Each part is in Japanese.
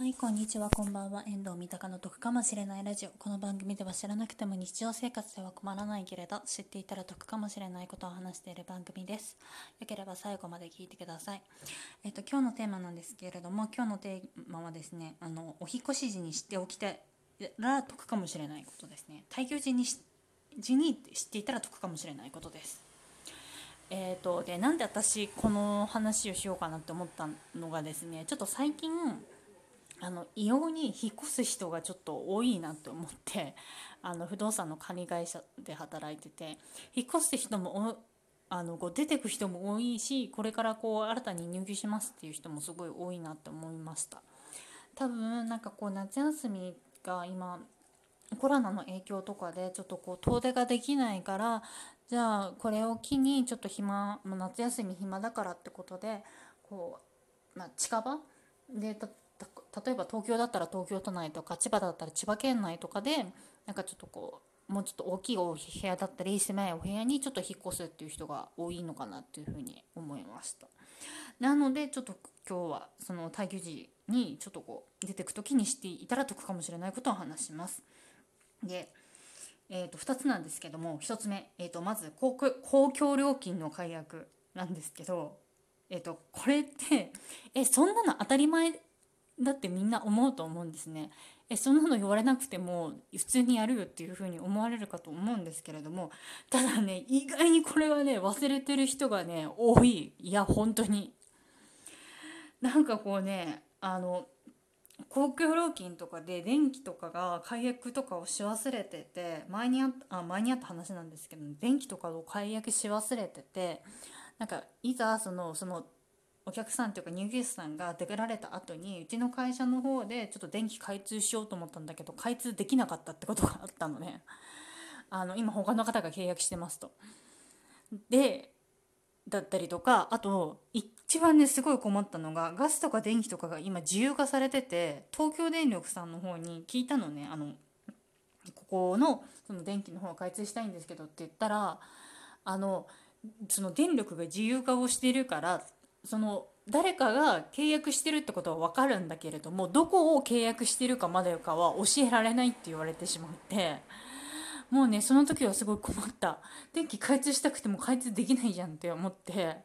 はい、こんにちは、こんばんは。遠藤三鷹の得かもしれないラジオ。この番組では知らなくても日常生活では困らないけれど、知っていたら得かもしれないことを話している番組です。よければ最後まで聞いてください。えっと、今日のテーマなんですけれども、今日のテーマはですね、あの、お引越し時に知っておきたら得かもしれないことですね。退去時に時に知っていたら得かもしれないことです。えーと、でなんで私この話をしようかなって思ったのがですねちょっと最近あの異様に引っ越す人がちょっと多いなと思ってあの不動産の管理会社で働いてて引っ越す人もあのこう出てく人も多いしこれからこう新たに入居しますっていう人もすごい多いなって思いました。多分なんかこう夏休みが今コロナの影響とかでちょっとこう遠出ができないからじゃあこれを機にちょっと暇夏休み暇だからってことでこう、まあ、近場で例えば東京だったら東京都内とか千葉だったら千葉県内とかでなんかちょっとこうもうちょっと大きいお部屋だったり狭いお部屋にちょっと引っ越すっていう人が多いのかなっていうふうに思いました。なのでちょっと今日はその退去時にちょっとこう出てく時にしていたら得かもしれないことを話します。でえー、と2つなんですけども1つ目、えー、とまず公共料金の解約なんですけど、えー、とこれってえそんなの当たり前だってみんな思うと思うんですね。えそんなの言われなくても普通にやるよっていうふうに思われるかと思うんですけれどもただね意外にこれはね忘れてる人がね多いいや本当に。なんかこうねあの公共料金とかで電気とかが解約とかをし忘れてて前にあったあ前にあった話なんですけど電気とかを解約し忘れててなんかいざそのそのお客さんというか入居者さんが出られた後にうちの会社の方でちょっと電気開通しようと思ったんだけど開通できなかったってことがあったのね あの今他の方が契約してますと。でだったりとかあと一番ねすごい困ったのがガスとか電気とかが今自由化されてて東京電力さんの方に聞いたのねあのここのその電気の方開通したいんですけどって言ったらあのその電力が自由化をしてるからその誰かが契約してるってことは分かるんだけれどもどこを契約してるかまでかは教えられないって言われてしまってもうねその時はすごい困った。電気開通したくても開通できないじゃんって思って。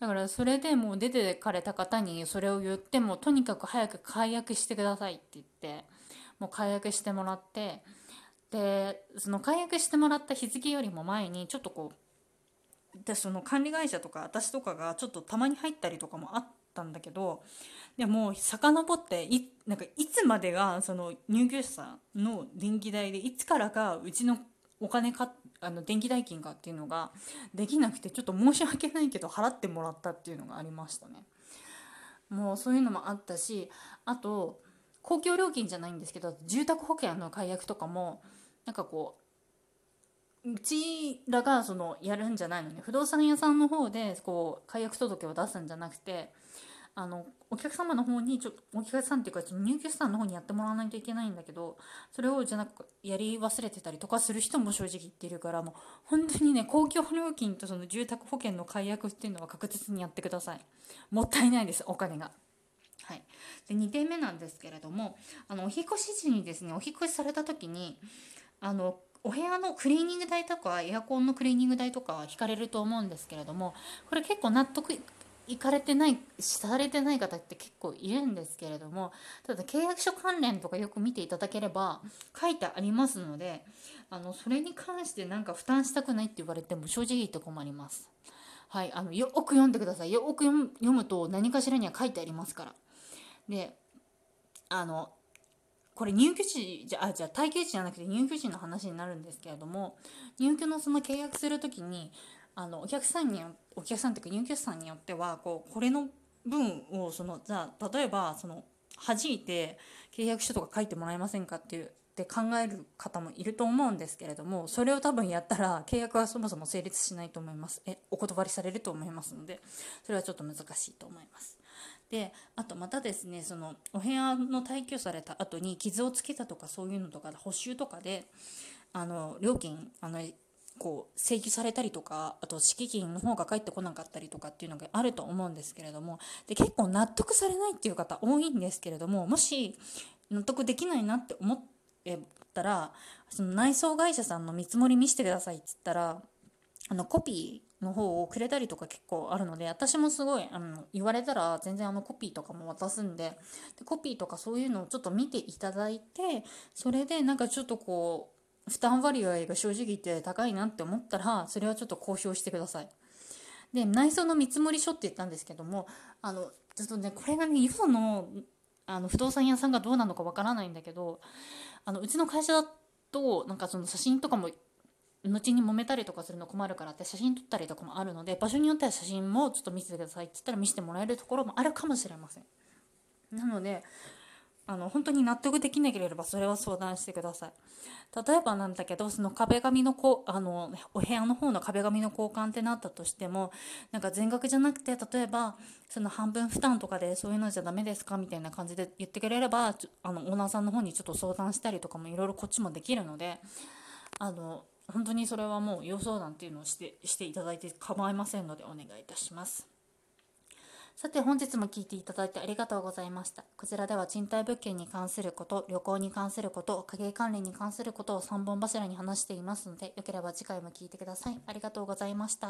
だからそれでもう出てかれた方にそれを言ってもとにかく早く解約してくださいって言ってもう解約してもらってでその解約してもらった日付よりも前にちょっとこうでその管理会社とか私とかがちょっとたまに入ったりとかもあったんだけどでも遡っていなんかいつまでがその入居者さんの電気代でいつからかうちのお金かあの電気代金かっていうのができなくてちょっと申し訳ないけど払ってもらったっていうのがありましたね。もうそういうのもあったしあと公共料金じゃないんですけど住宅保険の解約とかもなんかこううちらがそのやるんじゃないのね。不動産屋さんの方でこう解約届を出すんじゃなくてあのお客様の方にちょお客さんっていうか入居者さんの方にやってもらわないといけないんだけどそれをじゃなくやり忘れてたりとかする人も正直言ってるからもう本当にね公共料金とその住宅保険の解約っていうのは確実にやってください。もったいないですお金が。はい、で2点目なんですけれどもあのお引越し時にですねお引越しされた時にあのお部屋のクリーニング代とかエアコンのクリーニング代とかは引かれると思うんですけれどもこれ結構納得いかれてないされてない方って結構いるんですけれどもただ契約書関連とかよく見ていただければ書いてありますのであのそれに関してなんか負担したくないって言われても正直言って困ります。はい、あのよく読んでくださいよく読むと何かしらには書いてありますから。であのこれ入居地じゃあじゃあ待機地じゃなくて入居地の話になるんですけれども入居のその契約する時にあのお客さんにお客さんっていうか入居者さんによってはこうこれの分をそのじゃあ例えばその弾いて契約書とか書いてもらえませんかっていうって考える方もいると思うんですけれどもそれを多分やったら契約はそもそも成立しないと思いますえお断りされると思いますのでそれはちょっと難しいと思います。であとまたですねそのお部屋の退去された後に傷をつけたとかそういうのとか補修とかであの料金あのこう請求されたりとかあと敷金の方が返ってこなかったりとかっていうのがあると思うんですけれどもで結構納得されないっていう方多いんですけれどももし納得できないなって思ったらその内装会社さんの見積もり見せてくださいって言ったらあのコピーの方をくれたりとか結構あるので私もすごいあの言われたら全然あのコピーとかも渡すんででコピーとかそういうのをちょっと見ていただいてそれでなんかちょっとこう負担割合が正直言って高いなって思ったらそれはちょっと公表してください。で内装の見積書って言ったんですけどもあのちょっとねこれがね今のあの不動産屋さんがどうなのかわからないんだけどあのうちの会社だとなんかその写真とかも後に揉めたりとかするの困るからって写真撮ったりとかもあるので場所によっては写真もちょっと見せてくださいって言ったら見せてもらえるところもあるかもしれません。なのであの本当に納得できなければそれは相談してください例えばなんだけどその壁紙のこあのお部屋の方の壁紙の交換ってなったとしてもなんか全額じゃなくて例えばその半分負担とかでそういうのじゃダメですかみたいな感じで言ってくれればあのオーナーさんの方にちょっと相談したりとかもいろいろこっちもできるのであの本当にそれはもう予想談っていうのをしてしていただいて構いませんのでお願いいたします。さて本日も聞いていただいてありがとうございました。こちらでは賃貸物件に関すること、旅行に関すること、家計管理に関することを3本柱に話していますので、よければ次回も聞いてください。ありがとうございました。